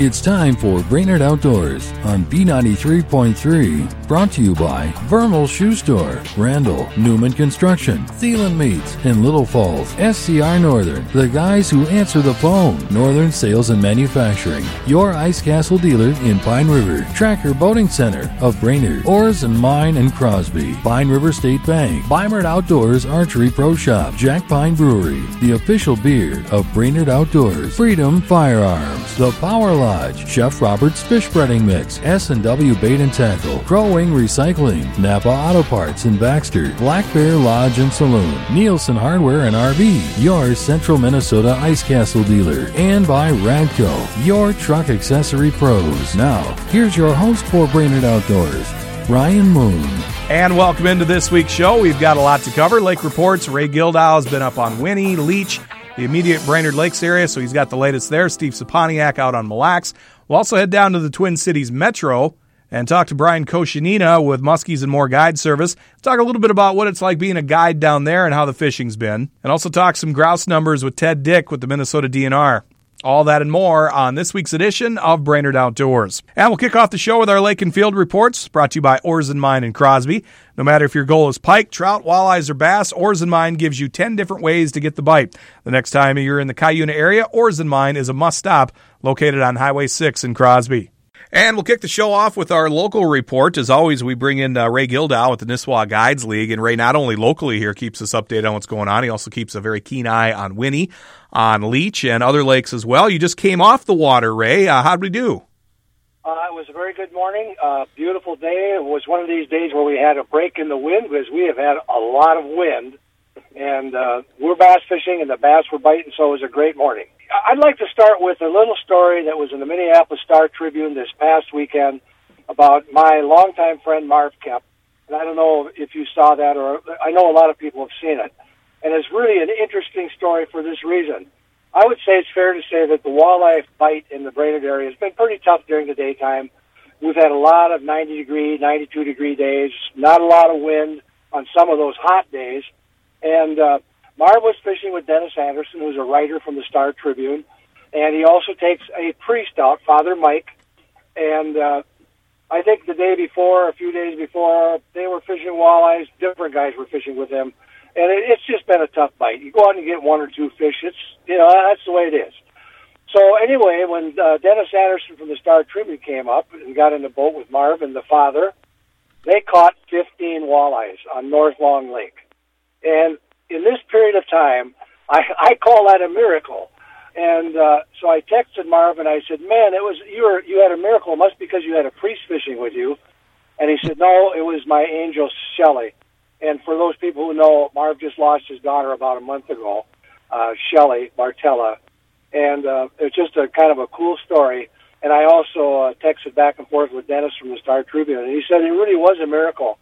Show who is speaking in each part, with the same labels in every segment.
Speaker 1: It's time for Brainerd Outdoors on B93.3. Brought to you by Vermal Shoe Store, Randall, Newman Construction, Thielen Meats, and Little Falls, SCR Northern, the guys who answer the phone, Northern Sales and Manufacturing, your Ice Castle dealer in Pine River, Tracker Boating Center of Brainerd, Oars and Mine and Crosby, Pine River State Bank, Bimert Outdoors Archery Pro Shop, Jack Pine Brewery, the official beer of Brainerd Outdoors, Freedom Firearms, The Power Line, Lodge, Chef Robert's Fish Breading Mix, S&W Bait and Tackle, Crow Wing Recycling, Napa Auto Parts in Baxter, Black Bear Lodge and Saloon, Nielsen Hardware and RV, your Central Minnesota Ice Castle dealer, and by Radco, your truck accessory pros. Now, here's your host for Brainerd Outdoors, Ryan Moon.
Speaker 2: And welcome into this week's show. We've got a lot to cover. Lake Reports, Ray Gildow has been up on Winnie, Leech, the immediate Brainerd Lakes area, so he's got the latest there. Steve Saponiak out on Mille Lacs. We'll also head down to the Twin Cities Metro and talk to Brian Koshanina with Muskies and More Guide Service. Talk a little bit about what it's like being a guide down there and how the fishing's been. And also talk some grouse numbers with Ted Dick with the Minnesota DNR. All that and more on this week's edition of Brainerd Outdoors. And we'll kick off the show with our Lake and Field reports brought to you by Oars and Mine in Crosby. No matter if your goal is pike, trout, walleyes, or bass, Oars and Mine gives you 10 different ways to get the bite. The next time you're in the Cuyuna area, Oars and Mine is a must stop located on Highway 6 in Crosby. And we'll kick the show off with our local report. As always, we bring in uh, Ray Gildow with the Nisswa Guides League. And Ray not only locally here keeps us updated on what's going on, he also keeps a very keen eye on Winnie, on Leech, and other lakes as well. You just came off the water, Ray. Uh, how'd we do?
Speaker 3: Uh, it was a very good morning, uh, beautiful day. It was one of these days where we had a break in the wind because we have had a lot of wind. And uh, we're bass fishing, and the bass were biting, so it was a great morning. I'd like to start with a little story that was in the Minneapolis Star Tribune this past weekend about my longtime friend Marv Koep. And I don't know if you saw that, or I know a lot of people have seen it. And it's really an interesting story for this reason. I would say it's fair to say that the walleye bite in the Brainerd area has been pretty tough during the daytime. We've had a lot of 90 degree, 92 degree days, not a lot of wind on some of those hot days. And uh, Marv was fishing with Dennis Anderson, who's a writer from the Star Tribune, and he also takes a priest out, Father Mike. And uh, I think the day before, a few days before, they were fishing walleyes. Different guys were fishing with him, and it, it's just been a tough bite. You go out and get one or two fish. It's you know that's the way it is. So anyway, when uh, Dennis Anderson from the Star Tribune came up and got in the boat with Marv and the father, they caught 15 walleyes on North Long Lake. And in this period of time, I, I call that a miracle. And uh, so I texted Marv and I said, "Man, it was you were you had a miracle. It must be because you had a priest fishing with you." And he said, "No, it was my angel Shelly." And for those people who know, Marv just lost his daughter about a month ago, uh, Shelly Bartella, and uh, it's just a kind of a cool story. And I also uh, texted back and forth with Dennis from the Star Tribune, and he said it really was a miracle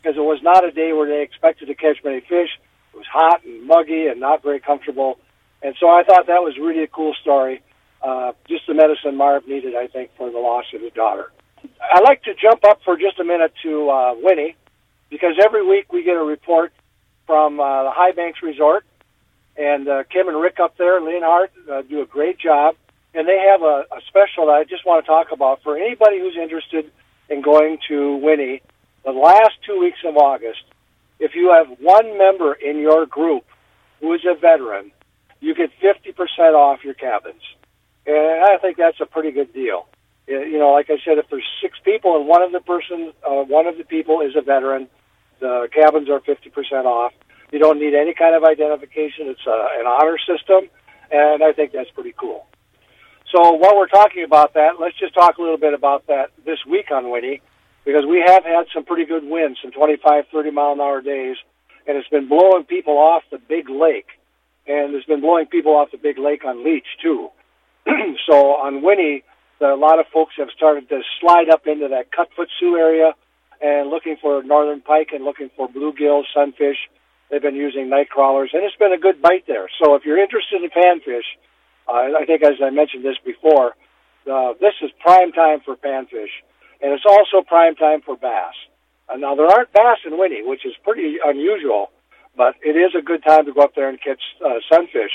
Speaker 3: because it was not a day where they expected to catch many fish. It was hot and muggy and not very comfortable. And so I thought that was really a cool story. Uh, just the medicine Marv needed, I think, for the loss of his daughter. I'd like to jump up for just a minute to uh, Winnie, because every week we get a report from uh, the High Banks Resort, and uh, Kim and Rick up there, Leonhardt, uh, do a great job. And they have a, a special that I just want to talk about for anybody who's interested in going to Winnie. The last two weeks of August, if you have one member in your group who is a veteran, you get 50% off your cabins. And I think that's a pretty good deal. You know, like I said, if there's six people and one of the person, uh, one of the people is a veteran, the cabins are 50% off. You don't need any kind of identification. It's a, an honor system, and I think that's pretty cool. So while we're talking about that, let's just talk a little bit about that this week on Winnie because we have had some pretty good winds, some 25, 30 mile an hour days, and it's been blowing people off the big lake. And it's been blowing people off the big lake on Leech, too. so on Winnie, a lot of folks have started to slide up into that Cutfoot Sioux area and looking for northern pike and looking for bluegill, sunfish. They've been using night crawlers, and it's been a good bite there. So if you're interested in panfish, uh, I think as I mentioned this before, uh, this is prime time for panfish and it's also prime time for bass. Uh, now there aren't bass in Winnie, which is pretty unusual, but it is a good time to go up there and catch uh, sunfish.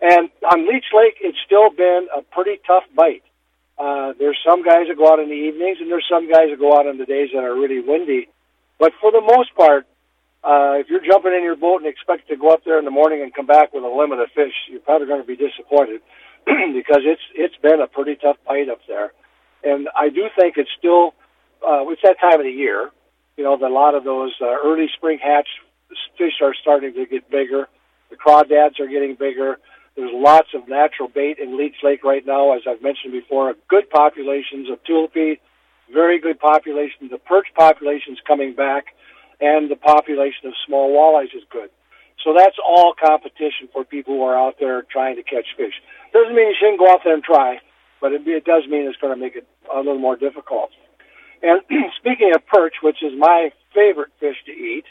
Speaker 3: And on Leech Lake, it's still been a pretty tough bite. Uh, there's some guys that go out in the evenings, and there's some guys that go out on the days that are really windy. But for the most part, uh, if you're jumping in your boat and expect to go up there in the morning and come back with a limit of fish, you're probably going to be disappointed because it's it's been a pretty tough bite up there. And I do think it's still uh, it's that time of the year. You know, that a lot of those uh, early spring hatch fish are starting to get bigger. The crawdads are getting bigger. There's lots of natural bait in Leech Lake right now, as I've mentioned before. Good populations of tullibee, very good populations. The perch population's coming back, and the population of small walleyes is good. So that's all competition for people who are out there trying to catch fish. Doesn't mean you shouldn't go out there and try, but it, it does mean it's going to make it a little more difficult. And speaking of perch, which is my favorite fish to eat,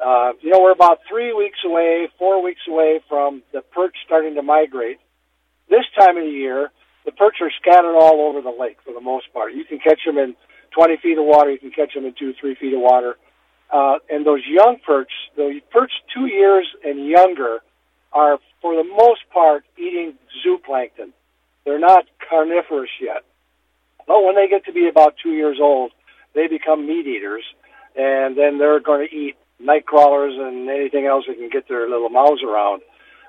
Speaker 3: uh, you know, we're about three weeks away, four weeks away from the perch starting to migrate. This time of the year, the perch are scattered all over the lake for the most part. You can catch them in 20 feet of water. You can catch them in two, three feet of water. Uh, and those young perch, the perch two years and younger, are for the most part eating zooplankton. They're not carnivorous yet. But when they get to be about two years old, they become meat eaters, and then they're going to eat night crawlers and anything else they can get their little mouths around.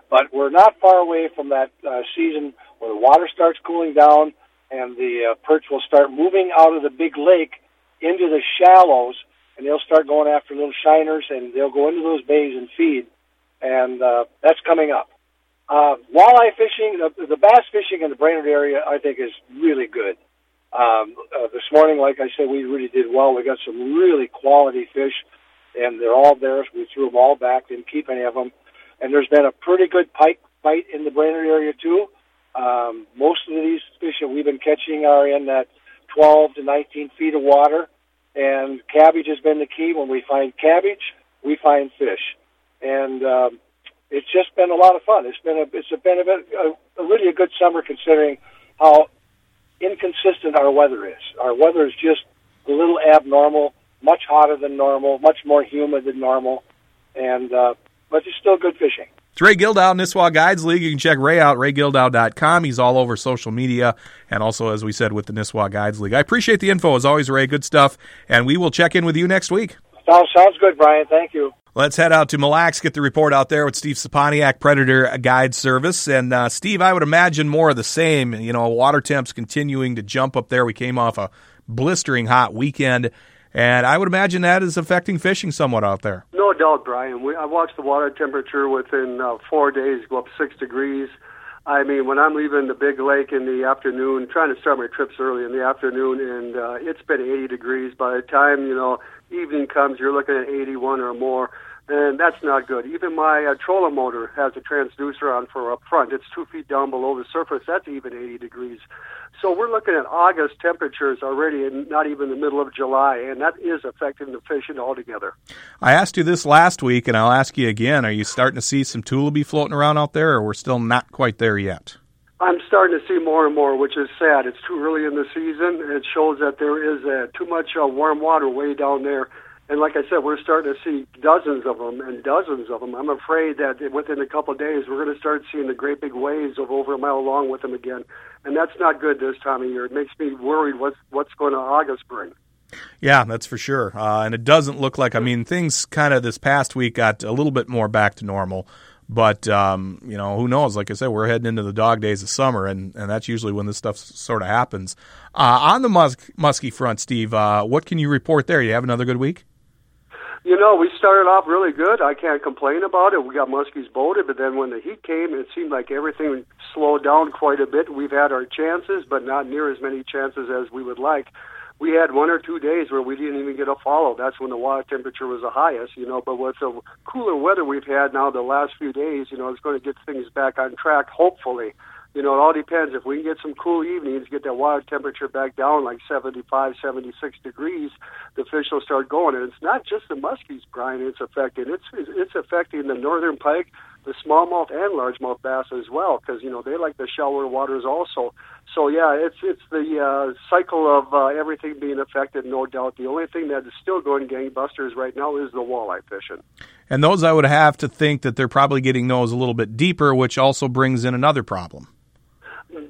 Speaker 3: But we're not far away from that uh, season where the water starts cooling down and the uh, perch will start moving out of the big lake into the shallows, and they'll start going after little shiners, and they'll go into those bays and feed, and uh, that's coming up. Uh, walleye fishing, the, the bass fishing in the Brainerd area, I think, is really good. Um, uh, this morning, like I said, we really did well. We got some really quality fish and they're all there. We threw them all back, didn't keep any of them. And there's been a pretty good pike bite in the Brainerd area too. Um, most of these fish that we've been catching are in that 12 to 19 feet of water, and cabbage has been the key. When we find cabbage, we find fish, and um, it's just been a lot of fun. It's been a it's been a, a, a really a good summer considering how inconsistent our weather is. Our weather is just a little abnormal much hotter than normal, much more humid than normal, and uh, but it's still good fishing.
Speaker 2: It's Ray Gildow, Nisswa Guides League. You can check Ray out, raygildow.com. He's all over social media and also, as we said, with the Nisswa Guides League. I appreciate the info as always, Ray. Good stuff. And we will check in with you next week.
Speaker 3: Sounds, sounds good, Brian. Thank you.
Speaker 2: Let's head out to Mille Lacs, get the report out there with Steve Saponiak, Predator Guide Service. And uh, Steve, I would imagine more of the same. You know, water temps continuing to jump up there. We came off a blistering hot weekend. And I would imagine that is affecting fishing somewhat out there.
Speaker 4: No doubt, Brian. We, I watched the water temperature within uh, four days go up six degrees. I mean, when I'm leaving the big lake in the afternoon, trying to start my trips early in the afternoon, and uh, it's been 80 degrees. By the time you know evening comes, you're looking at 81 or more and that's not good. Even my uh, trolling motor has a transducer on for up front. It's two feet down below the surface. That's even 80 degrees. So we're looking at August temperatures already, and not even the middle of July, and that is affecting the fishing altogether.
Speaker 2: I asked you this last week, and I'll ask you again. Are you starting to see some tullibee floating around out there, or we're still not quite there yet?
Speaker 4: I'm starting to see more and more, which is sad. It's too early in the season. It shows that there is uh, too much uh, warm water way down there and like I said, we're starting to see dozens of them and dozens of them. I'm afraid that within a couple of days, we're going to start seeing the great big waves of over a mile long with them again, and that's not good this time of year. It makes me worried what's what's going to August bring.
Speaker 2: Yeah, that's for sure. Uh, and it doesn't look like. I mean, things kind of this past week got a little bit more back to normal. But um, you know, who knows? Like I said, we're heading into the dog days of summer, and, and that's usually when this stuff sort of happens. Uh, on the mus- muskie front, Steve, uh, what can you report there? You have another good week?
Speaker 4: You know, we started off really good. I can't complain about it. We got muskies boated, but then when the heat came, it seemed like everything slowed down quite a bit. We've had our chances, but not near as many chances as we would like. We had one or two days where we didn't even get a follow. That's when the water temperature was the highest, you know. But with the cooler weather we've had now the last few days, you know, it's going to get things back on track, hopefully you know, it all depends. If we can get some cool evenings, get that water temperature back down like 75, 76 degrees, the fish will start going. And it's not just the muskies, Brian. It's affecting. It's it's affecting the northern pike, the smallmouth and largemouth bass as well, because you know they like the shallower waters also. So yeah, it's it's the uh, cycle of uh, everything being affected, no doubt. The only thing that is still going gangbusters right now is the walleye fishing.
Speaker 2: And those I would have to think that they're probably getting those a little bit deeper, which also brings in another problem.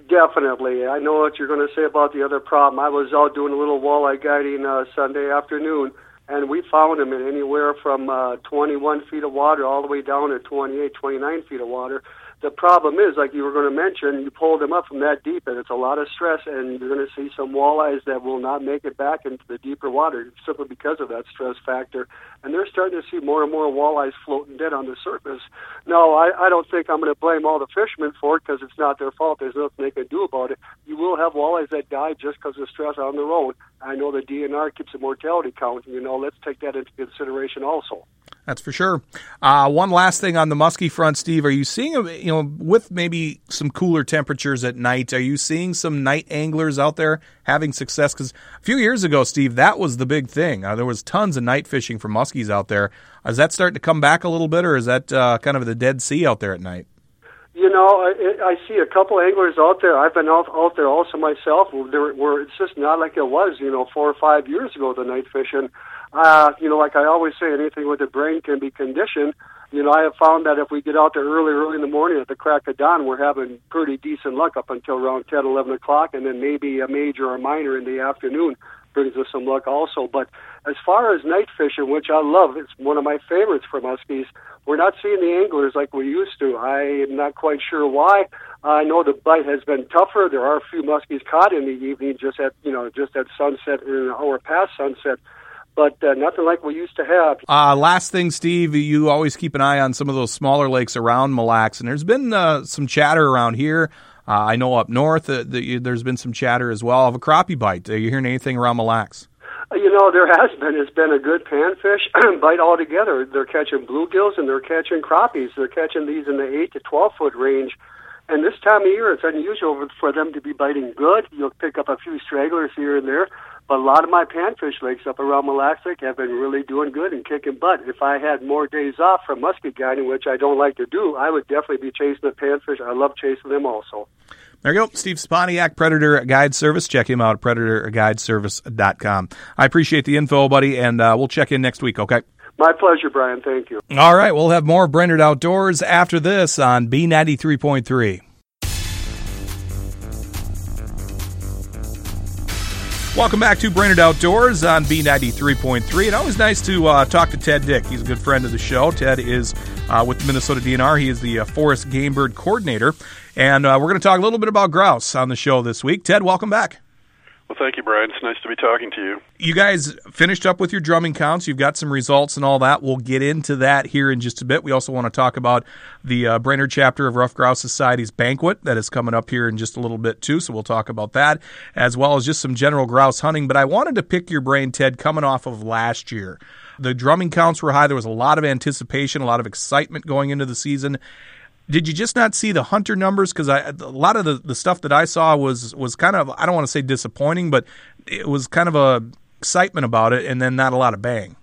Speaker 4: Definitely. I know what you're going to say about the other problem. I was out doing a little walleye guiding uh, Sunday afternoon, and we found them in anywhere from uh, 21 feet of water all the way down to 28, 29 feet of water the problem is, like you were going to mention, you pull them up from that deep, and it's a lot of stress, and you're going to see some walleyes that will not make it back into the deeper water simply because of that stress factor. And they're starting to see more and more walleyes floating dead on the surface. No, I, I don't think I'm going to blame all the fishermen for it because it's not their fault. There's nothing they can do about it. You will have walleyes that die just because of stress on their own. I know the DNR keeps a mortality count. You know, let's take that into consideration also.
Speaker 2: That's for sure. Uh, one last thing on the muskie front, Steve. Are you seeing, you know, with maybe some cooler temperatures at night, are you seeing some night anglers out there having success? Because a few years ago, Steve, that was the big thing. Uh, there was tons of night fishing for muskies out there. Is that starting to come back a little bit, or is that uh, kind of the Dead Sea out there at night?
Speaker 4: You know, I, I see a couple anglers out there. I've been out, out there also myself. Where, where it's just not like it was, you know, four or five years ago. The night fishing uh, you know, like I always say, anything with the brain can be conditioned. You know, I have found that if we get out there early, early in the morning at the crack of dawn, we're having pretty decent luck up until around ten, eleven o'clock, and then maybe a major or minor in the afternoon brings us some luck also. But as far as night fishing, which I love, it's one of my favorites for muskies. We're not seeing the anglers like we used to. I am not quite sure why. I know the bite has been tougher. There are a few muskies caught in the evening, just at you know, just at sunset or an hour past sunset but uh, nothing like we used to have.
Speaker 2: Uh, last thing, Steve, you always keep an eye on some of those smaller lakes around Mille Lacs, and there's been uh, some chatter around here. Uh, I know up north uh, the, there's been some chatter as well of a crappie bite. Are you hearing anything around Mille Lacs?
Speaker 4: Uh, you know, there has been. It's been a good panfish bite altogether. They're catching bluegills and they're catching crappies. They're catching these in the 8 to 12 foot range. And this time of year, it's unusual for them to be biting good. You'll pick up a few stragglers here and there, but a lot of my panfish lakes up around Mille Lacs have been really doing good and kicking butt. If I had more days off from muskie guiding, which I don't like to do, I would definitely be chasing the panfish. I love chasing them also.
Speaker 2: There you go. Steve Sponiak, Predator Guide Service. Check him out at predatorguideservice.com. I appreciate the info, buddy, and uh, we'll check in next week, okay?
Speaker 4: My pleasure, Brian. Thank you.
Speaker 2: All right. We'll have more Brainerd Outdoors after this on B93.3. Welcome back to Brainerd Outdoors on B93.3. And always nice to uh, talk to Ted Dick. He's a good friend of the show. Ted is uh, with the Minnesota DNR. He is the uh, Forest Game Bird Coordinator. And uh, we're going to talk a little bit about grouse on the show this week. Ted, welcome back.
Speaker 5: Well, thank you, Brian. It's nice to be talking to you.
Speaker 2: You guys finished up with your drumming counts. You've got some results and all that. We'll get into that here in just a bit. We also want to talk about the uh, Brainerd chapter of Ruffed Grouse Society's banquet that is coming up here in just a little bit, too. So we'll talk about that, as well as just some general grouse hunting. But I wanted to pick your brain, Ted, coming off of last year. The drumming counts were high. There was a lot of anticipation, a lot of excitement going into the season did you just not see the hunter numbers? Because a lot of the, the stuff that I saw was was kind of I don't want to say disappointing, but it was kind of a excitement about it, and then not a lot of bang.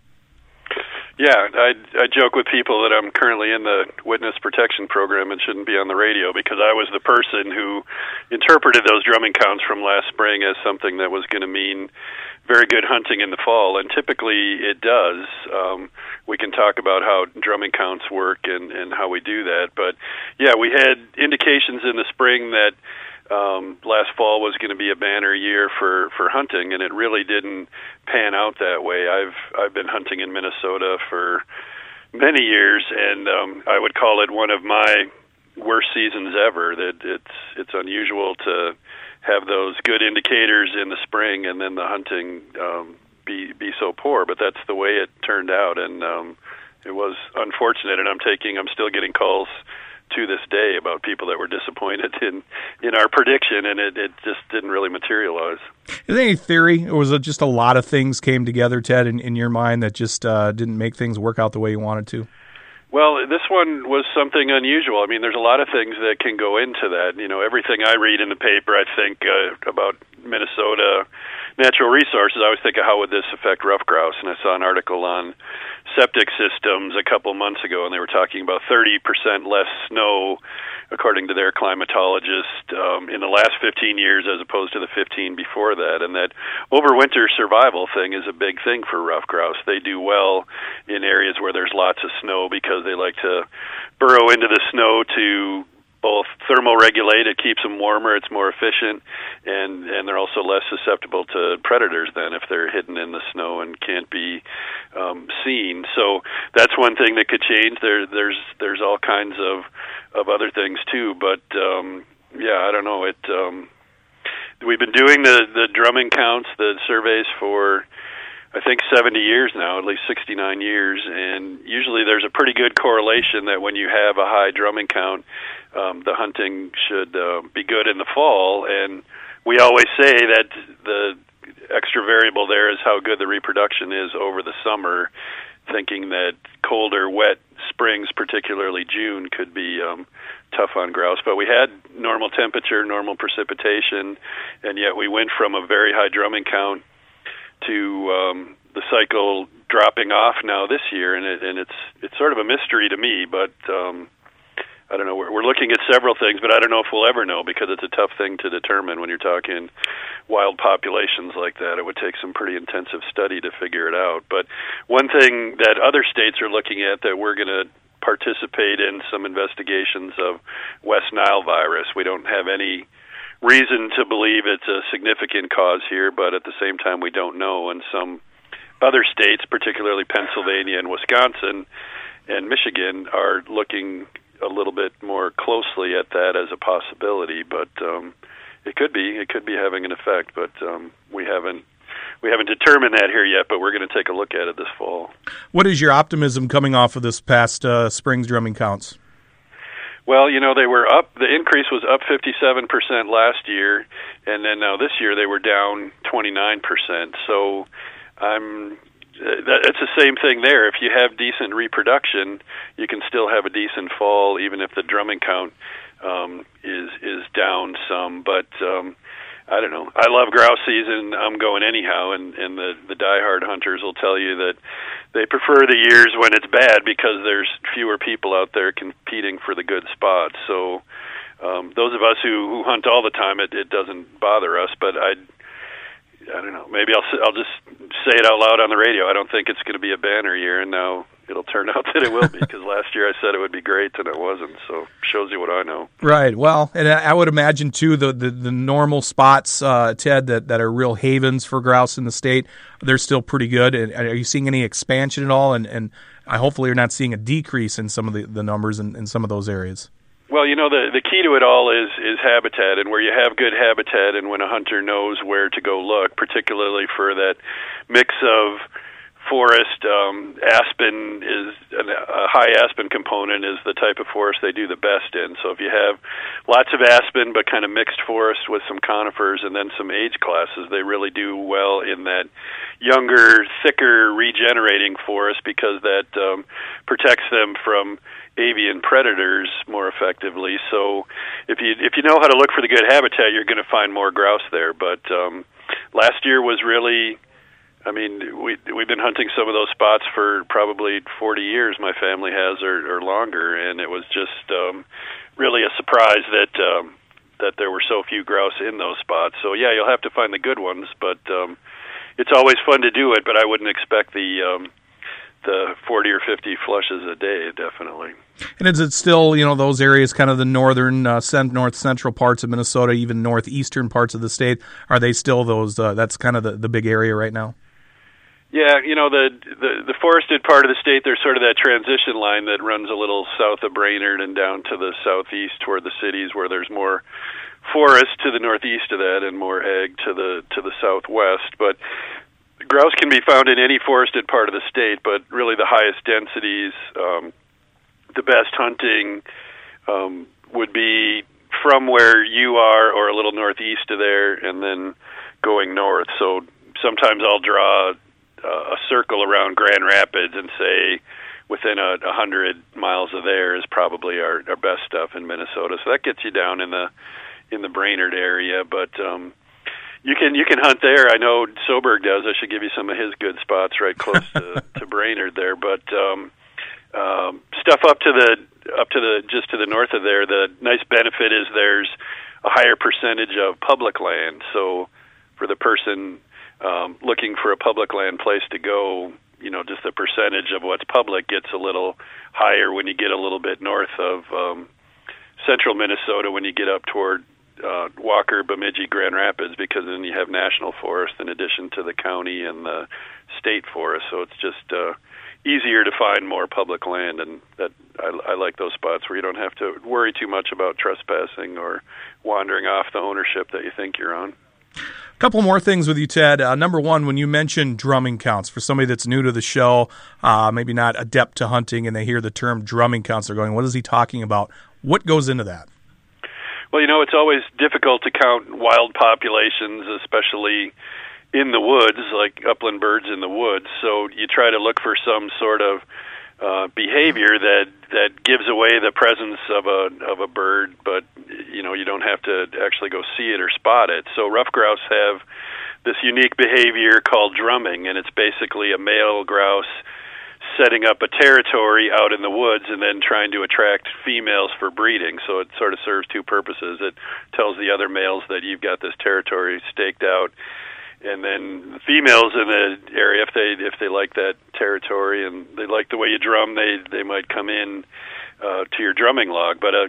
Speaker 5: Yeah, I, I joke with people that I'm currently in the witness protection program and shouldn't be on the radio because I was the person who interpreted those drumming counts from last spring as something that was going to mean very good hunting in the fall, and typically it does. Um, we can talk about how drumming counts work and, and how we do that, but yeah, we had indications in the spring that um, last fall was going to be a banner year for for hunting, and it really didn't pan out that way. I've I've been hunting in Minnesota for many years, and um, I would call it one of my worst seasons ever. That it's it's unusual to have those good indicators in the spring and then the hunting um, be be so poor. But that's the way it turned out, and um, it was unfortunate. And I'm taking, I'm still getting calls to this day about people that were disappointed in in our prediction, and it, it just didn't really materialize.
Speaker 2: Is there any theory, or was it just a lot of things came together, Ted, in, in your mind that just uh, didn't make things work out the way you wanted to?
Speaker 5: Well, this one was something unusual. I mean, there's a lot of things that can go into that. You know, everything I read in the paper, I think uh, about Minnesota natural resources. I always think of how would this affect ruffed grouse, and I saw an article on septic systems a couple months ago, and they were talking about 30% less snow according to their climatologist, um, in the last 15 years as opposed to the 15 before that. And that overwinter survival thing is a big thing for ruffed grouse. They do well in areas where there's lots of snow because they like to burrow into the snow to both thermoregulate. It keeps them warmer. It's more efficient, and and they're also less susceptible to predators than if they're hidden in the snow and can't be um, seen. So that's one thing that could change. There there's there's all kinds of of other things too, but um, yeah, I don't know. It um, we've been doing the the drumming counts, the surveys for I think 70 years now, at least 69 years, and usually there's a pretty good correlation that when you have a high drumming count, um, the hunting should uh, be good in the fall. And we always say that the extra variable there is how good the reproduction is over the summer, thinking that colder, wet springs, particularly June, could be um, tough on grouse. But we had normal temperature, normal precipitation, and yet we went from a very high drumming count to um, the cycle dropping off now this year, and it, and it's it's sort of a mystery to me. But um, I don't know. We're, we're looking at several things, but I don't know if we'll ever know because it's a tough thing to determine when you're talking wild populations like that. It would take some pretty intensive study to figure it out. But one thing that other states are looking at that we're going to participate in some investigations of West Nile virus. We don't have any reason to believe it's a significant cause here, but at the same time, we don't know. And some other states, particularly Pennsylvania and Wisconsin and Michigan, are looking a little bit more closely at that as a possibility. But um, it could be it could be having an effect, but um, we haven't we haven't determined that here yet. But we're going to take a look at it this fall.
Speaker 2: What is your optimism coming off of this past uh, spring's drumming counts?
Speaker 5: Well, you know, they were up. The increase was up 57% last year, and then now this year they were down 29%. So I'm it's the same thing there. If you have decent reproduction, you can still have a decent fall, even if the drumming count um, is is down some. But um, I don't know. I love grouse season. I'm going anyhow, and and the the diehard hunters will tell you that they prefer the years when it's bad because there's fewer people out there competing for the good spots. So um, those of us who who hunt all the time, it it doesn't bother us. But I I don't know. Maybe I'll I'll just say it out loud on the radio. I don't think it's going to be a banner year, and now it'll turn out that it will be because last year I said it would be great and it wasn't. So shows you what I know.
Speaker 2: Right. Well, and I would imagine too the the, the normal spots, uh, Ted, that, that are real havens for grouse in the state, they're still pretty good. And are you seeing any expansion at all? And and I hopefully you're not seeing a decrease in some of the, the numbers in, in some of those areas.
Speaker 5: Well, you know the the key to it all is is habitat, and where you have good habitat, and when a hunter knows where to go look, particularly for that mix of forest. Um, aspen is a high aspen component is the type of forest they do the best in. So if you have lots of aspen but kind of mixed forest with some conifers and then some age classes, they really do well in that younger, thicker, regenerating forest because that um, protects them from avian predators more effectively. So if you if you know how to look for the good habitat, you're going to find more grouse there. But um, last year was really I mean, we we've been hunting some of those spots for probably 40 years. My family has, or, or longer, and it was just um, really a surprise that um, that there were so few grouse in those spots. So yeah, you'll have to find the good ones, but um, it's always fun to do it. But I wouldn't expect the um, the 40 or 50 flushes a day, definitely.
Speaker 2: And is it still, you know, those areas, kind of the northern, uh, north central parts of Minnesota, even northeastern parts of the state? Are they still those? Uh, that's kind of the, the big area right now.
Speaker 5: Yeah, you know the, the the forested part of the state. There's sort of that transition line that runs a little south of Brainerd and down to the southeast toward the cities, where there's more forest to the northeast of that and more ag to the to the southwest. But grouse can be found in any forested part of the state, but really the highest densities, um, the best hunting um, would be from where you are or a little northeast of there, and then going north. So sometimes I'll draw a circle around Grand Rapids and say within a, a hundred miles of there is probably our, our best stuff in Minnesota. So that gets you down in the in the Brainerd area, but um, you can you can hunt there. I know Soberg does. I should give you some of his good spots right close to, to Brainerd there. But um, um, stuff up to the up to the just to the north of there. The nice benefit is there's a higher percentage of public land. So for the person um, looking for a public land place to go, you know, just the percentage of what's public gets a little higher when you get a little bit north of um, central Minnesota when you get up toward uh, Walker, Bemidji, Grand Rapids, because then you have national forest in addition to the county and the state forest. So it's just uh, easier to find more public land, and that I, I like those spots where you don't have to worry too much about trespassing or wandering off the ownership that you think you're on.
Speaker 2: A couple more things with you, Ted. Uh, number one, when you mention drumming counts, for somebody that's new to the show, uh, maybe not adept to hunting, and they hear the term drumming counts, they're going, "What is he talking about?" What goes into that?
Speaker 5: Well, you know, it's always difficult to count wild populations, especially in the woods, like upland birds in the woods. So you try to look for some sort of uh, behavior that that gives away the presence of a of a bird, but you know you don't have to actually go see it or spot it. So ruffed grouse have this unique behavior called drumming, and it's basically a male grouse setting up a territory out in the woods and then trying to attract females for breeding. So it sort of serves two purposes. It tells the other males that you've got this territory staked out and then the females in the area if they if they like that territory and they like the way you drum they they might come in uh to your drumming log. But a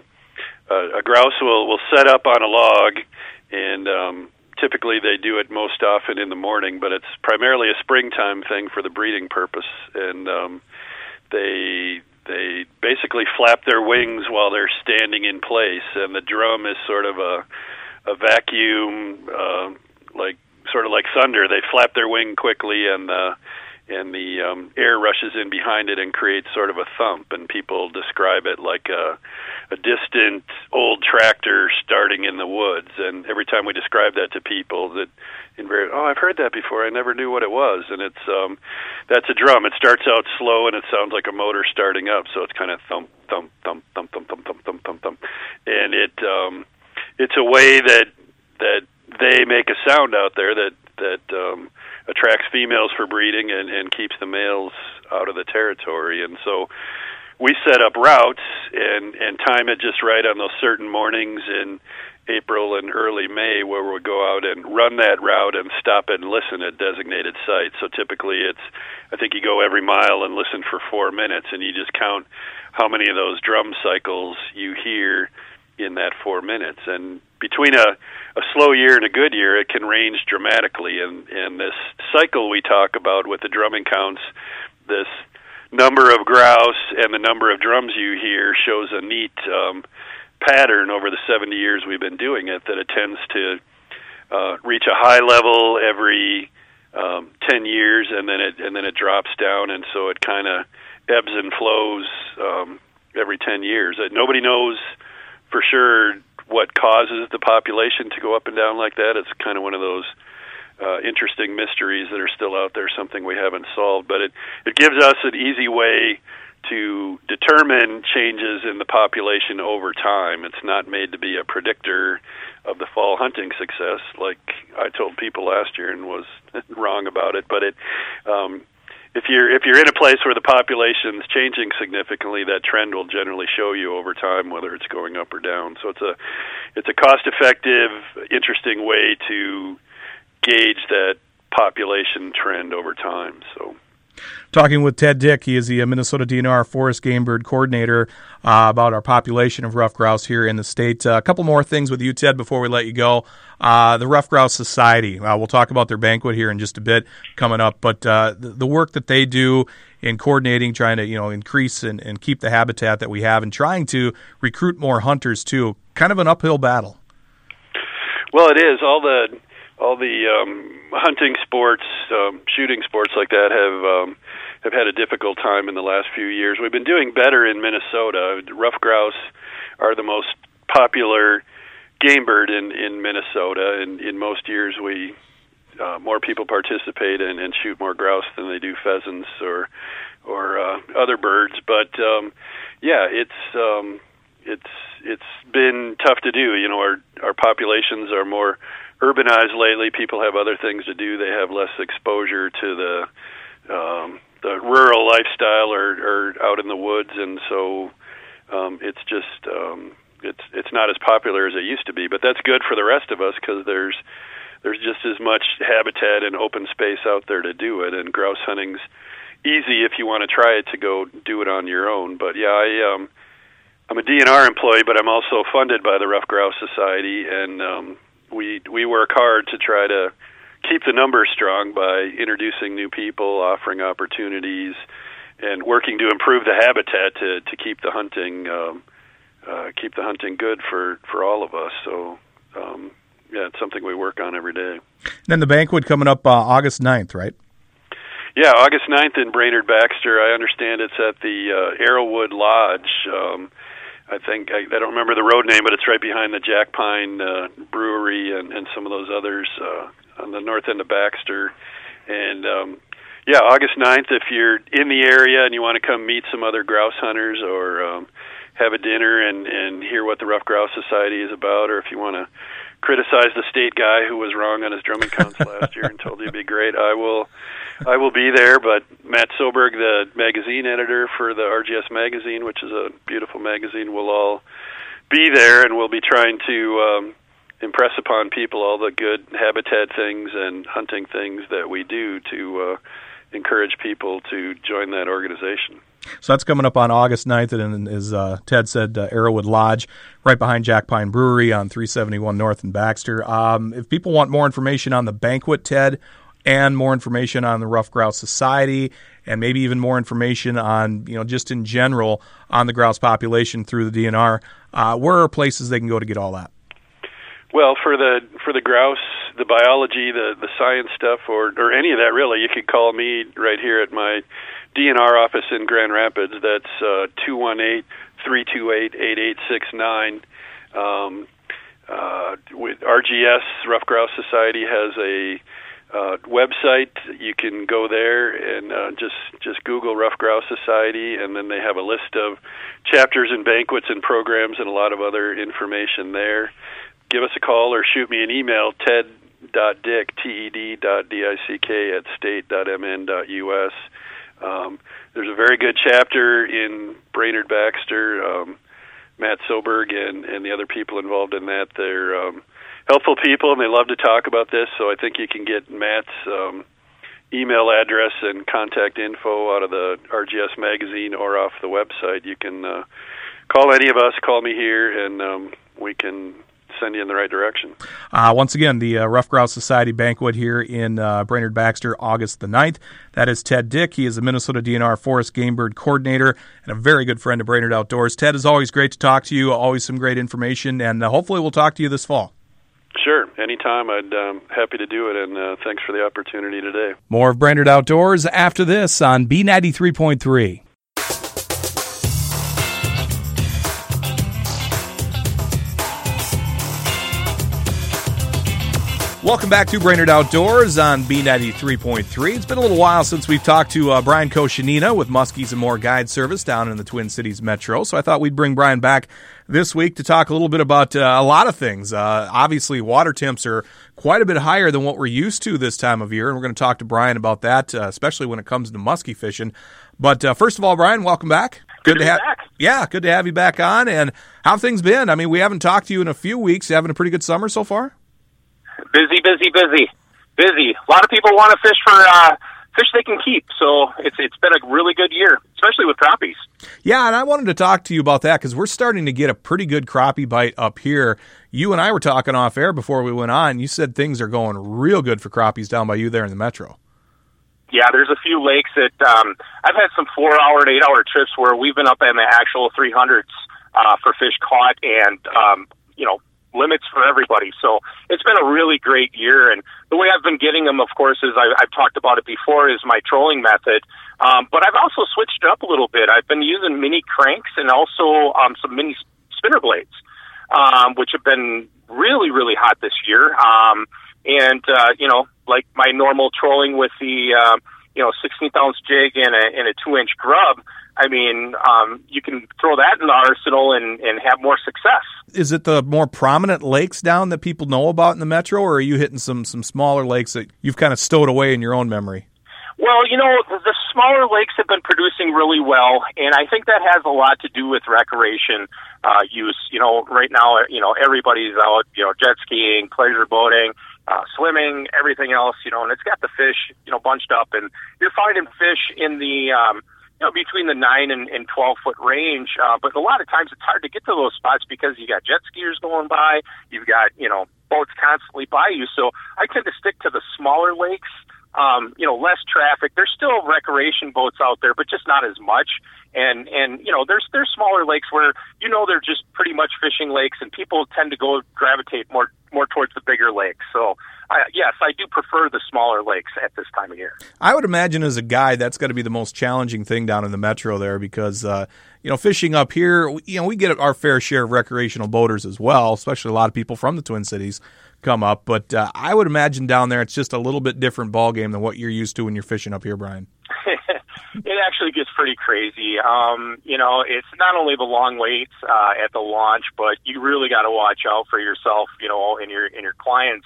Speaker 5: a, a grouse will will set up on a log and um typically they do it most often in the morning but it's primarily a springtime thing for the breeding purpose. And um they they basically flap their wings while they're standing in place. And the drum is sort of a a vacuum uh like sort of like thunder. They flap their wing quickly, and the and the um, air rushes in behind it and creates sort of a thump. And people describe it like a a distant old tractor starting in the woods. And every time we describe that to people, that invariably, oh, I've heard that before. I never knew what it was. And it's um, that's a drum. It starts out slow and it sounds like a motor starting up. So it's kind of thump thump thump thump thump thump thump thump thump thump, and it um, it's a way that that they make a sound out there that that um, attracts females for breeding and, and keeps the males out of the territory. And so we set up routes and and time it just right on those certain mornings in April and early May where we'll go out and run that route and stop and listen at designated sites. So typically it's I think you go every mile and listen for 4 minutes and you just count how many of those drum cycles you hear in that 4 minutes and between a a slow year and a good year, it can range dramatically. And and this cycle we talk about with the drumming counts, this number of grouse and the number of drums you hear shows a neat um, pattern over the 70 years we've been doing it. That it tends to uh, reach a high level every um, 10 years, and then it and then it drops down, and so it kind of ebbs and flows um, every 10 years. Uh, nobody knows for sure what causes the population to go up and down like that. It's kind of one of those uh, interesting mysteries that are still out there, something we haven't solved. But it it gives us an easy way to determine changes in the population over time. It's not made to be a predictor of the fall hunting success, like I told people last year and was wrong about it. But it um, if you're if you're in a place where the population's changing significantly, that trend will generally show you over time whether it's going up or down. So it's a it's a cost effective, interesting way to gauge that population trend over time. So
Speaker 2: talking with Ted Dick. He is the Minnesota DNR Forest Game Bird Coordinator uh, about our population of ruffed grouse here in the state. Uh, a couple more things with you, Ted, before we let you go. Uh, the Ruffed Grouse Society. Uh, we'll talk about their banquet here in just a bit coming up, but uh, the, the, work that they do in coordinating, trying to you know increase and, and keep the habitat that we have, and trying to recruit more hunters too. Kind of an uphill battle.
Speaker 5: Well, it is all the all the um, hunting sports, um, shooting sports like that have um, have had a difficult time in the last few years. We've been doing better in Minnesota. Ruffed grouse are the most popular game bird in in Minnesota, and in most years we uh, more people participate and, and shoot more grouse than they do pheasants or or uh, other birds. But um, yeah, it's um, it's it's been tough to do. You know, our our populations are more urbanized lately. People have other things to do. They have less exposure to the um, the rural lifestyle or, or out in the woods, and so um, it's just um, it's it's not as popular as it used to be. But that's good for the rest of us because there's there's just as much habitat and open space out there to do it, and grouse hunting's easy if you want to try it to go do it on your own. But yeah, I um, I'm a DNR employee, but I'm also funded by the Ruffed Grouse Society, and um, we we work hard to try to keep the numbers strong by introducing new people, offering opportunities, and working to improve the habitat to to keep the hunting um, uh, keep the hunting good for for all of us. So. Um, yeah, it's something we work on every day.
Speaker 2: And then the banquet coming up uh, August 9th, right?
Speaker 5: Yeah, August 9th in Brainerd Baxter. I understand it's at the uh, Arrowwood Lodge. Um, I think I, I don't remember the road name, but it's right behind the Jack Pine uh, Brewery and, and some of those others uh, on the north end of Baxter. And um, yeah, August 9th. If you're in the area and you want to come meet some other grouse hunters or um, have a dinner and and hear what the Ruffed Grouse Society is about, or if you want to criticize the state guy who was wrong on his drumming counts last year and told you it'd be great, I will I will be there. But Matt Soberg, the magazine editor for the RGS magazine, which is a beautiful magazine, will all be there, and we'll be trying to um, impress upon people all the good habitat things and hunting things that we do to uh, encourage people to join that organization.
Speaker 2: So that's coming up on August 9th, and as uh, Ted said, uh, Arrowwood Lodge, right behind Jack Pine Brewery on 371 North and Baxter. Um, if people want more information on the banquet, Ted, and more information on the Ruffed Grouse Society, and maybe even more information on, you know, just in general on the grouse population through the DNR, uh, where are places they can go to get all that?
Speaker 5: Well, for the for the grouse, the biology, the the science stuff, or or any of that really, you could call me right here at my DNR office in Grand Rapids. That's uh, two one eight three two eight eight eight six nine. Um, uh, with RGS Ruffed Grouse Society has a uh, website. You can go there and uh, just just Google Ruffed Grouse Society, and then they have a list of chapters and banquets and programs and a lot of other information there. Give us a call or shoot me an email, ted dot dick at state Um, there's a very good chapter in Brainerd Baxter. Um, Matt Soberg and and the other people involved in that. They're um, helpful people and they love to talk about this. So I think you can get Matt's um, email address and contact info out of the RGS magazine or off the website. You can uh, call any of us, call me here, and um, we can send you in the right direction.
Speaker 2: Uh, once again, the uh, Ruffed Grouse Society banquet here in uh, Brainerd Baxter, August the 9th. That is Ted Dick. He is the Minnesota DNR Forest Game Bird Coordinator and a very good friend of Brainerd Outdoors. Ted, is always great to talk to you, always some great information, and uh, hopefully we'll talk to you this fall.
Speaker 5: Sure, anytime. I'd um, happy to do it, and uh, thanks for the opportunity today.
Speaker 2: More of Brainerd Outdoors after this on B93.3. Welcome back to Brainerd Outdoors on B93.3. It's been a little while since we've talked to uh, Brian Koshanina with Muskies and More Guide Service down in the Twin Cities Metro. So I thought we'd bring Brian back this week to talk a little bit about uh, a lot of things. Uh, obviously, water temps are quite a bit higher than what we're used to this time of year, and we're going to talk to Brian about that, uh, especially when it comes to muskie fishing. But uh, first of all, Brian, welcome back.
Speaker 6: Good, good to, have back.
Speaker 2: Yeah, good to have you back on. And how have things been? I mean, we haven't talked to you in a few weeks. You having a pretty good summer so far?
Speaker 6: Busy, busy, busy, busy. A lot of people want to fish for uh, fish they can keep. So it's it's been a really good year, especially with crappies.
Speaker 2: Yeah, and I wanted to talk to you about that because we're starting to get a pretty good crappie bite up here. You and I were talking off air before we went on. You said things are going real good for crappies down by you there in the metro.
Speaker 6: Yeah, there's a few lakes that um, I've had some four hour to eight hour trips where we've been up in the actual 300s uh, for fish caught, and um, you know limits for everybody. So it's been a really great year. And the way I've been getting them, of course, is I, I've talked about it before, is my trolling method. Um, but I've also switched it up a little bit. I've been using mini cranks and also um, some mini spinner blades, um, which have been really, really hot this year. Um, and, uh, you know, like my normal trolling with the, uh, you know, 16th ounce jig and a, and a two inch grub. I mean, um, you can throw that in the arsenal and, and have more success.
Speaker 2: Is it the more prominent lakes down that people know about in the metro, or are you hitting some some smaller lakes that you've kind of stowed away in your own memory?
Speaker 6: Well, you know, the, the smaller lakes have been producing really well, and I think that has a lot to do with recreation uh, use. You know, right now, you know, everybody's out, you know, jet skiing, pleasure boating, uh, swimming, everything else, you know, and it's got the fish, you know, bunched up, and you're finding fish in the um, you know, between the nine and, and 12 foot range. Uh, but a lot of times it's hard to get to those spots because you got jet skiers going by, you've got, you know, boats constantly by you. So I tend to stick to the smaller lakes. Um, you know, less traffic. There's still recreation boats out there, but just not as much. And and you know, there's there's smaller lakes where you know they're just pretty much fishing lakes, and people tend to go gravitate more more towards the bigger lakes. So I, yes, I do prefer the smaller lakes at this time of year.
Speaker 2: I would imagine as a guide, that's got to be the most challenging thing down in the metro there because, uh, you know, fishing up here, you know, we get our fair share of recreational boaters as well, especially a lot of people from the Twin Cities come up. But uh, I would imagine down there it's just a little bit different ball game than what you're used to when you're fishing up here, Brian.
Speaker 6: it actually gets pretty crazy. Um, you know, it's not only the long waits uh, at the launch, but you really got to watch out for yourself, you know, and your and your clients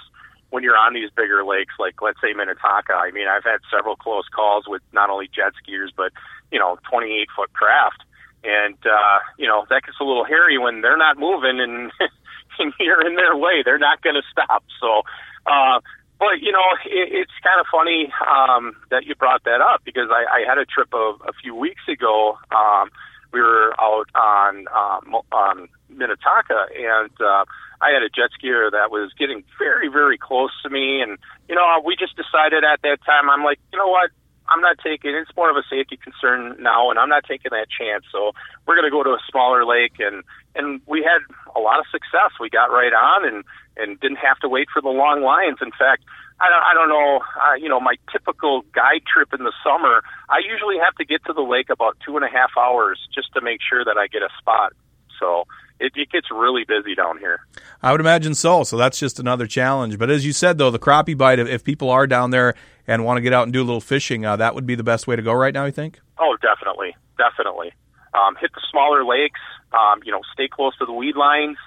Speaker 6: when you're on these bigger lakes, like let's say Minnetonka, I mean, I've had several close calls with not only jet skiers, but, you know, 28 foot craft. And, uh, you know, that gets a little hairy when they're not moving and, and you're in their way. They're not going to stop. So, uh, but you know, it, it's kind of funny um, that you brought that up because I, I had a trip of a few weeks ago. Um, we were out on um, on Minnetonka, and uh, I had a jet skier that was getting very, very close to me, and you know, we just decided at that time, I'm like, you know what, I'm not taking. It's more of a safety concern now, and I'm not taking that chance. So we're going to go to a smaller lake, and and we had a lot of success. We got right on, and and didn't have to wait for the long lines. In fact, I don't, I don't know, uh, you know, my typical guide trip in the summer, I usually have to get to the lake about two and a half hours just to make sure that I get a spot. So it, it gets really busy down here.
Speaker 2: I would imagine so. So that's just another challenge. But as you said, though, the crappie bite, if, if people are down there and want to get out and do a little fishing, uh, that would be the best way to go right now, you think?
Speaker 6: Oh, definitely. Definitely. Um, hit the smaller lakes, um, you know, stay close to the weed lines.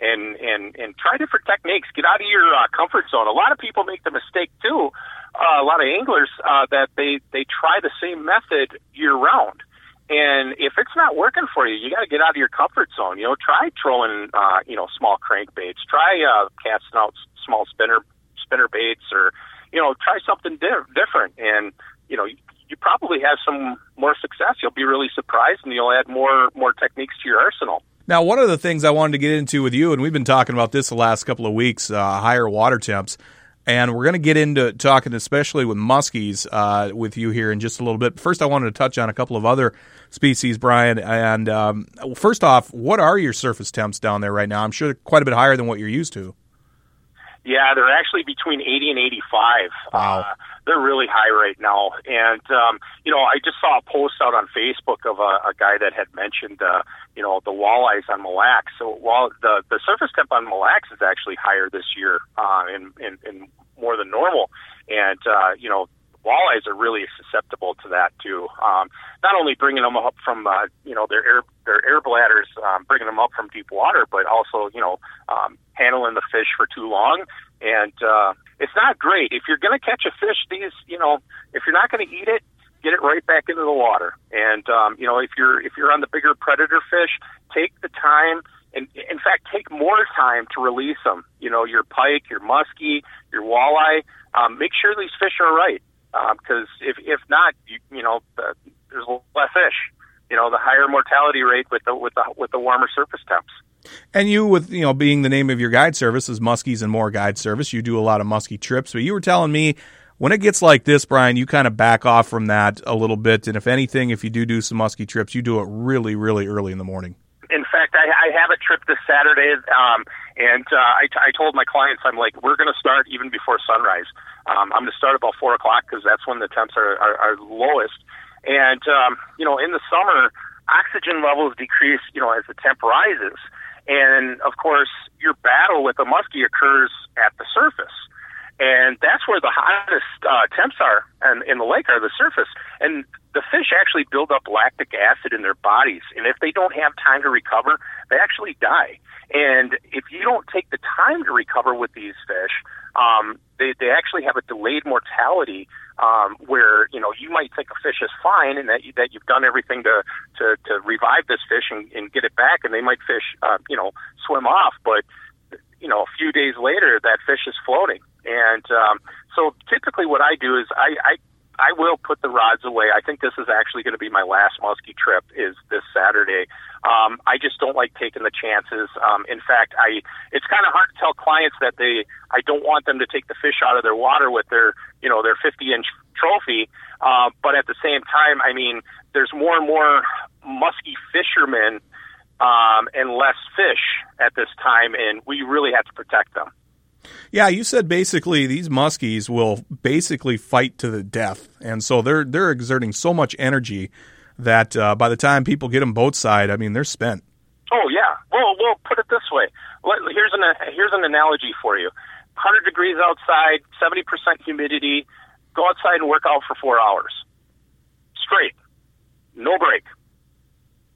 Speaker 6: And, and and try different techniques. Get out of your uh, comfort zone. A lot of people make the mistake too. Uh, a lot of anglers uh, that they they try the same method year round and if it's not working for you, you got to get out of your comfort zone. You know, try trolling, uh, you know, small crankbaits. Try uh, casting out small spinner spinner baits, or you know, try something di- different. And you know, you, you probably have some more success. You'll be really surprised, and you'll add more more techniques to your arsenal.
Speaker 2: Now, one of the things I wanted to get into with you, and we've been talking about this the last couple of weeks, uh, higher water temps. And we're going to get into talking, especially with muskies, uh, with you here in just a little bit. First, I wanted to touch on a couple of other species, Brian. And um, first off, what are your surface temps down there right now? I'm sure quite a bit higher than what you're used to.
Speaker 6: Yeah, they're actually between 80 and 85.
Speaker 2: Wow.
Speaker 6: Uh, they're really high right now. And, um, you know, I just saw a post out on Facebook of a, a guy that had mentioned, uh, you know, the walleyes on Mille Lacs. So while the, the surface temp on Mille Lacs is actually higher this year, uh, in, in, in more than normal. And, uh, you know, walleyes are really susceptible to that too. Um, not only bringing them up from uh, you know their air their air bladders, um, bringing them up from deep water, but also you know um, handling the fish for too long. And uh, it's not great if you're going to catch a fish. These you know if you're not going to eat it, get it right back into the water. And um, you know if you're if you're on the bigger predator fish, take the time. And in fact, take more time to release them. You know, your pike, your muskie, your walleye. Um, make sure these fish are right because um, if if not, you, you know, the, there's less fish. You know, the higher mortality rate with the with the with the warmer surface temps.
Speaker 2: And you, with you know, being the name of your guide service is Muskies and More Guide Service, you do a lot of muskie trips. But you were telling me when it gets like this, Brian, you kind of back off from that a little bit. And if anything, if you do do some muskie trips, you do it really, really early in the morning.
Speaker 6: In fact, I, I have a trip this Saturday, um, and uh, I, t- I told my clients, I'm like, we're going to start even before sunrise. Um, I'm going to start about four o'clock because that's when the temps are, are, are lowest. And um, you know, in the summer, oxygen levels decrease. You know, as the temp rises, and of course, your battle with the muskie occurs at the surface. And that's where the hottest uh, temps are and in the lake are the surface. And the fish actually build up lactic acid in their bodies. And if they don't have time to recover, they actually die. And if you don't take the time to recover with these fish, um, they, they actually have a delayed mortality um, where you know you might think a fish is fine and that you, that you've done everything to to, to revive this fish and, and get it back, and they might fish uh, you know swim off, but you know a few days later that fish is floating, and um, so typically what I do is I, I I will put the rods away. I think this is actually going to be my last muskie trip. Is this Saturday? Um, I just don't like taking the chances. Um, in fact, I it's kind of hard to tell clients that they I don't want them to take the fish out of their water with their you know their 50 inch trophy. Uh, but at the same time, I mean, there's more and more musky fishermen um, and less fish at this time, and we really have to protect them.
Speaker 2: Yeah, you said basically these muskies will basically fight to the death, and so they're they're exerting so much energy that uh, by the time people get them both side, I mean they're spent.
Speaker 6: Oh yeah. Well, we'll put it this way. Here's an here's an analogy for you. 100 degrees outside, 70% humidity. Go outside and work out for four hours straight, no break.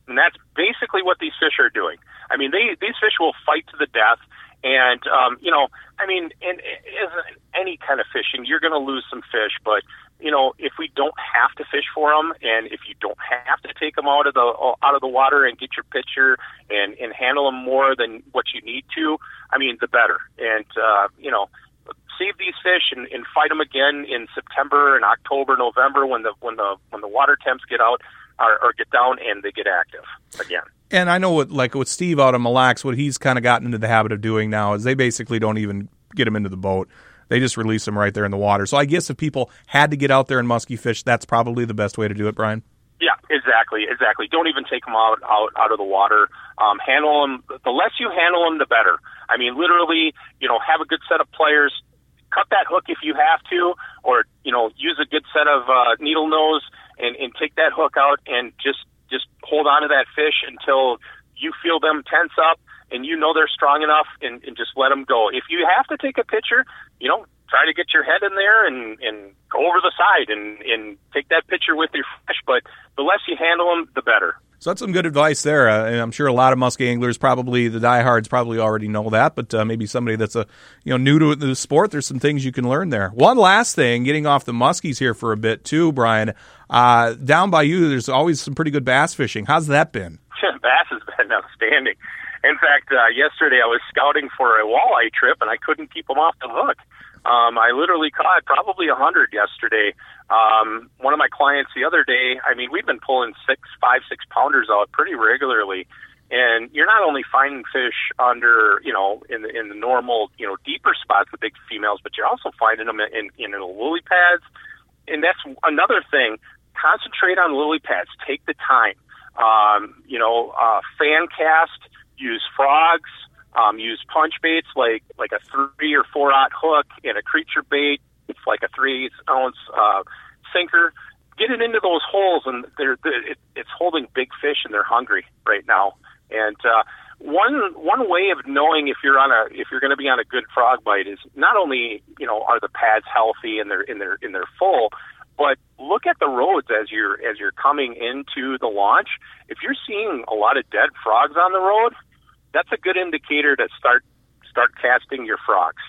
Speaker 6: And that's basically what these fish are doing. I mean, they these fish will fight to the death. And um, you know, I mean, in, in any kind of fishing, you're going to lose some fish. But you know, if we don't have to fish for them, and if you don't have to take them out of the out of the water and get your picture and and handle them more than what you need to, I mean, the better. And uh, you know, save these fish and, and fight them again in September and October, November when the when the when the water temps get out or, or get down and they get active again.
Speaker 2: And I know what, like with Steve out of Mille Lacs, what he's kind of gotten into the habit of doing now is they basically don't even get him into the boat. They just release them right there in the water. So I guess if people had to get out there and musky fish, that's probably the best way to do it, Brian.
Speaker 6: Yeah, exactly, exactly. Don't even take them out out out of the water. Um, handle them. The less you handle them, the better. I mean, literally, you know, have a good set of players. Cut that hook if you have to, or you know, use a good set of uh, needle nose and and take that hook out and just just hold on to that fish until you feel them tense up and you know they're strong enough and, and just let them go. If you have to take a picture, you know, try to get your head in there and, and go over the side and, and take that picture with your fish. But the less you handle them, the better.
Speaker 2: So that's some good advice there. Uh, and I'm sure a lot of muskie anglers, probably the diehards, probably already know that. But uh, maybe somebody that's a you know new to the sport, there's some things you can learn there. One last thing, getting off the muskies here for a bit too, Brian. Uh, down by you, there's always some pretty good bass fishing. How's that been?
Speaker 6: bass has been outstanding. In fact, uh, yesterday I was scouting for a walleye trip and I couldn't keep them off the hook. Um, I literally caught probably a hundred yesterday. Um, one of my clients the other day, I mean, we've been pulling six, five, six pounders out pretty regularly. And you're not only finding fish under, you know, in the, in the normal, you know, deeper spots with big females, but you're also finding them in, in, in the lily pads. And that's another thing. Concentrate on lily pads. Take the time. Um, you know, uh, fan cast, use frogs, um, use punch baits like like a three or four aught hook and a creature bait. It's like a three ounce uh, sinker. Get it into those holes, and they're, they're it, it's holding big fish, and they're hungry right now. And uh, one one way of knowing if you're on a if you're going to be on a good frog bite is not only you know are the pads healthy and they're in their in their full, but look at the roads as you're as you're coming into the launch. If you're seeing a lot of dead frogs on the road, that's a good indicator to start start casting your frogs.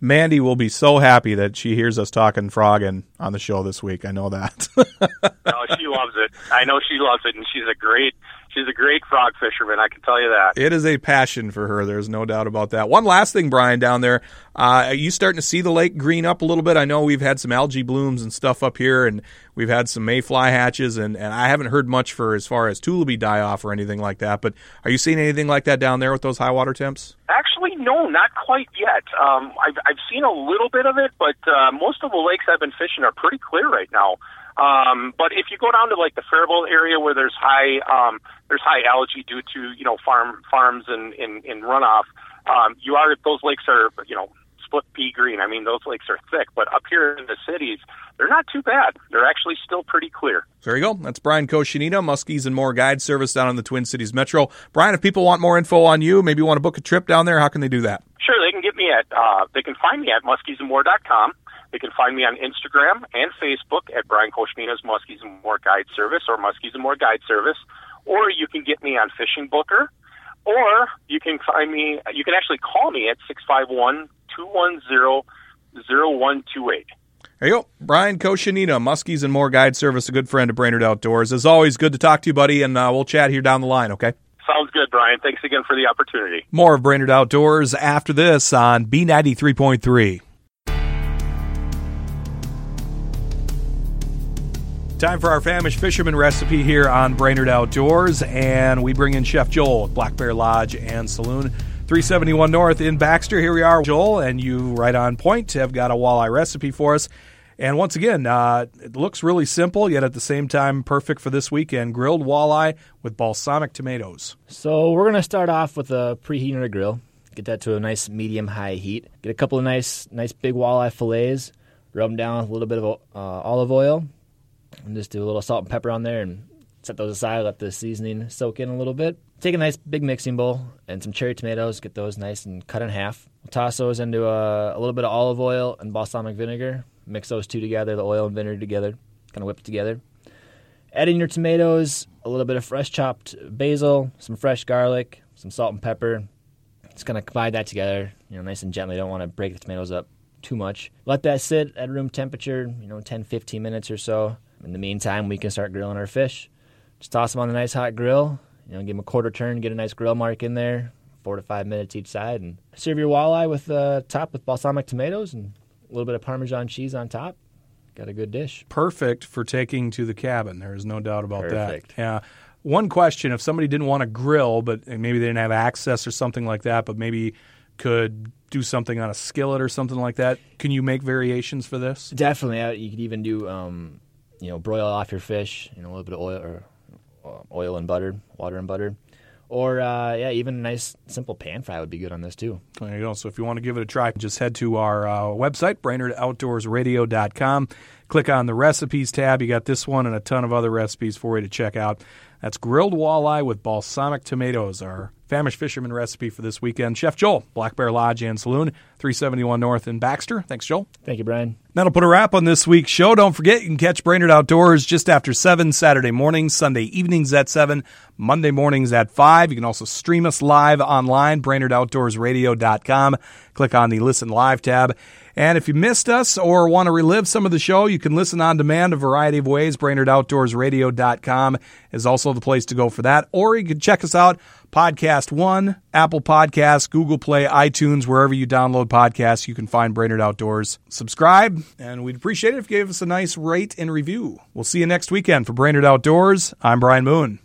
Speaker 2: Mandy will be so happy that she hears us talking frogging on the show this week. I know that.
Speaker 6: no, oh, she loves it. I know she loves it, and she's a great she's a great frog fisherman. I can tell you that.
Speaker 2: It is a passion for her. There's no doubt about that. One last thing, Brian, down there, uh, are you starting to see the lake green up a little bit? I know we've had some algae blooms and stuff up here, and we've had some mayfly hatches, and, and I haven't heard much for as far as tullibee die off or anything like that. But are you seeing anything like that down there with those high water temps?
Speaker 6: Actually, no, not quite yet. Um, I've, I've seen a little bit of it, but uh, most of the lakes I've been fishing are pretty clear right now. Um, but if you go down to like the Faribault area where there's high um, there's high algae due to you know farm farms and in, in runoff, um, you are those lakes are you know split pea green. I mean those lakes are thick, but up here in the cities they're not too bad. They're actually still pretty clear.
Speaker 2: There you go. That's Brian Koshinita, Muskies and More Guide Service down in the Twin Cities Metro. Brian, if people want more info on you, maybe want to book a trip down there, how can they do that?
Speaker 6: Sure, they can get me at uh, they can find me at muskiesandmore.com. They can find me on Instagram and Facebook at Brian Koshnita's Muskies and More Guide Service or Muskies and More Guide Service. Or you can get me on Fishing Booker. Or you can find me, you can actually call me at 651 210 0128.
Speaker 2: There you go. Brian Koshinita, Muskies and More Guide Service, a good friend of Brainerd Outdoors. As always, good to talk to you, buddy, and uh, we'll chat here down the line, okay?
Speaker 6: Sounds good, Brian. Thanks again for the opportunity.
Speaker 2: More of Brainerd Outdoors after this on B93.3. Time for our famished fisherman recipe here on Brainerd Outdoors, and we bring in Chef Joel at Black Bear Lodge and Saloon. 371 North in Baxter. Here we are, Joel, and you right on point have got a walleye recipe for us. And once again, uh, it looks really simple, yet at the same time perfect for this weekend. Grilled walleye with balsamic tomatoes.
Speaker 7: So we're gonna start off with a preheating the grill. Get that to a nice medium high heat. Get a couple of nice, nice big walleye fillets. Rub them down with a little bit of uh, olive oil, and just do a little salt and pepper on there and set those aside, let the seasoning soak in a little bit. Take a nice big mixing bowl and some cherry tomatoes, get those nice and cut in half. We'll toss those into a, a little bit of olive oil and balsamic vinegar. Mix those two together, the oil and vinegar together, kind of whip it together. Add in your tomatoes, a little bit of fresh chopped basil, some fresh garlic, some salt and pepper. Just kind of combine that together, you know, nice and gently. Don't want to break the tomatoes up too much. Let that sit at room temperature, you know, 10, 15 minutes or so. In the meantime, we can start grilling our fish. Just toss them on a nice hot grill. You know, give them a quarter turn, get a nice grill mark in there, four to five minutes each side, and serve your walleye with uh, top with balsamic tomatoes and a little bit of Parmesan cheese on top. Got a good dish.
Speaker 2: Perfect for taking to the cabin. There is no doubt about
Speaker 7: Perfect.
Speaker 2: that. Yeah. One question: If somebody didn't want to grill, but maybe they didn't have access or something like that, but maybe could do something on a skillet or something like that, can you make variations for this?
Speaker 7: Definitely, uh, you could even do, um, you know, broil off your fish. You know, a little bit of oil or uh, oil and butter, water and butter, or uh, yeah, even a nice simple pan fry would be good on this too.
Speaker 2: There you go. So if you want to give it a try, just head to our uh, website, BrainerdOutdoorsRadio.com. Click on the recipes tab. You got this one and a ton of other recipes for you to check out. That's grilled walleye with balsamic tomatoes, our famished fisherman recipe for this weekend. Chef Joel, Black Bear Lodge and Saloon, 371 North in Baxter. Thanks, Joel.
Speaker 7: Thank you, Brian.
Speaker 2: That'll put a wrap on this week's show. Don't forget, you can catch Brainerd Outdoors just after 7 Saturday mornings, Sunday evenings at 7, Monday mornings at 5. You can also stream us live online, BrainerdOutdoorsRadio.com. Click on the Listen Live tab. And if you missed us or want to relive some of the show, you can listen on demand a variety of ways. BrainerdOutdoorsRadio.com is also the place to go for that. Or you can check us out, Podcast One, Apple Podcasts, Google Play, iTunes, wherever you download podcasts, you can find Brainerd Outdoors. Subscribe, and we'd appreciate it if you gave us a nice rate and review. We'll see you next weekend for Brainerd Outdoors. I'm Brian Moon.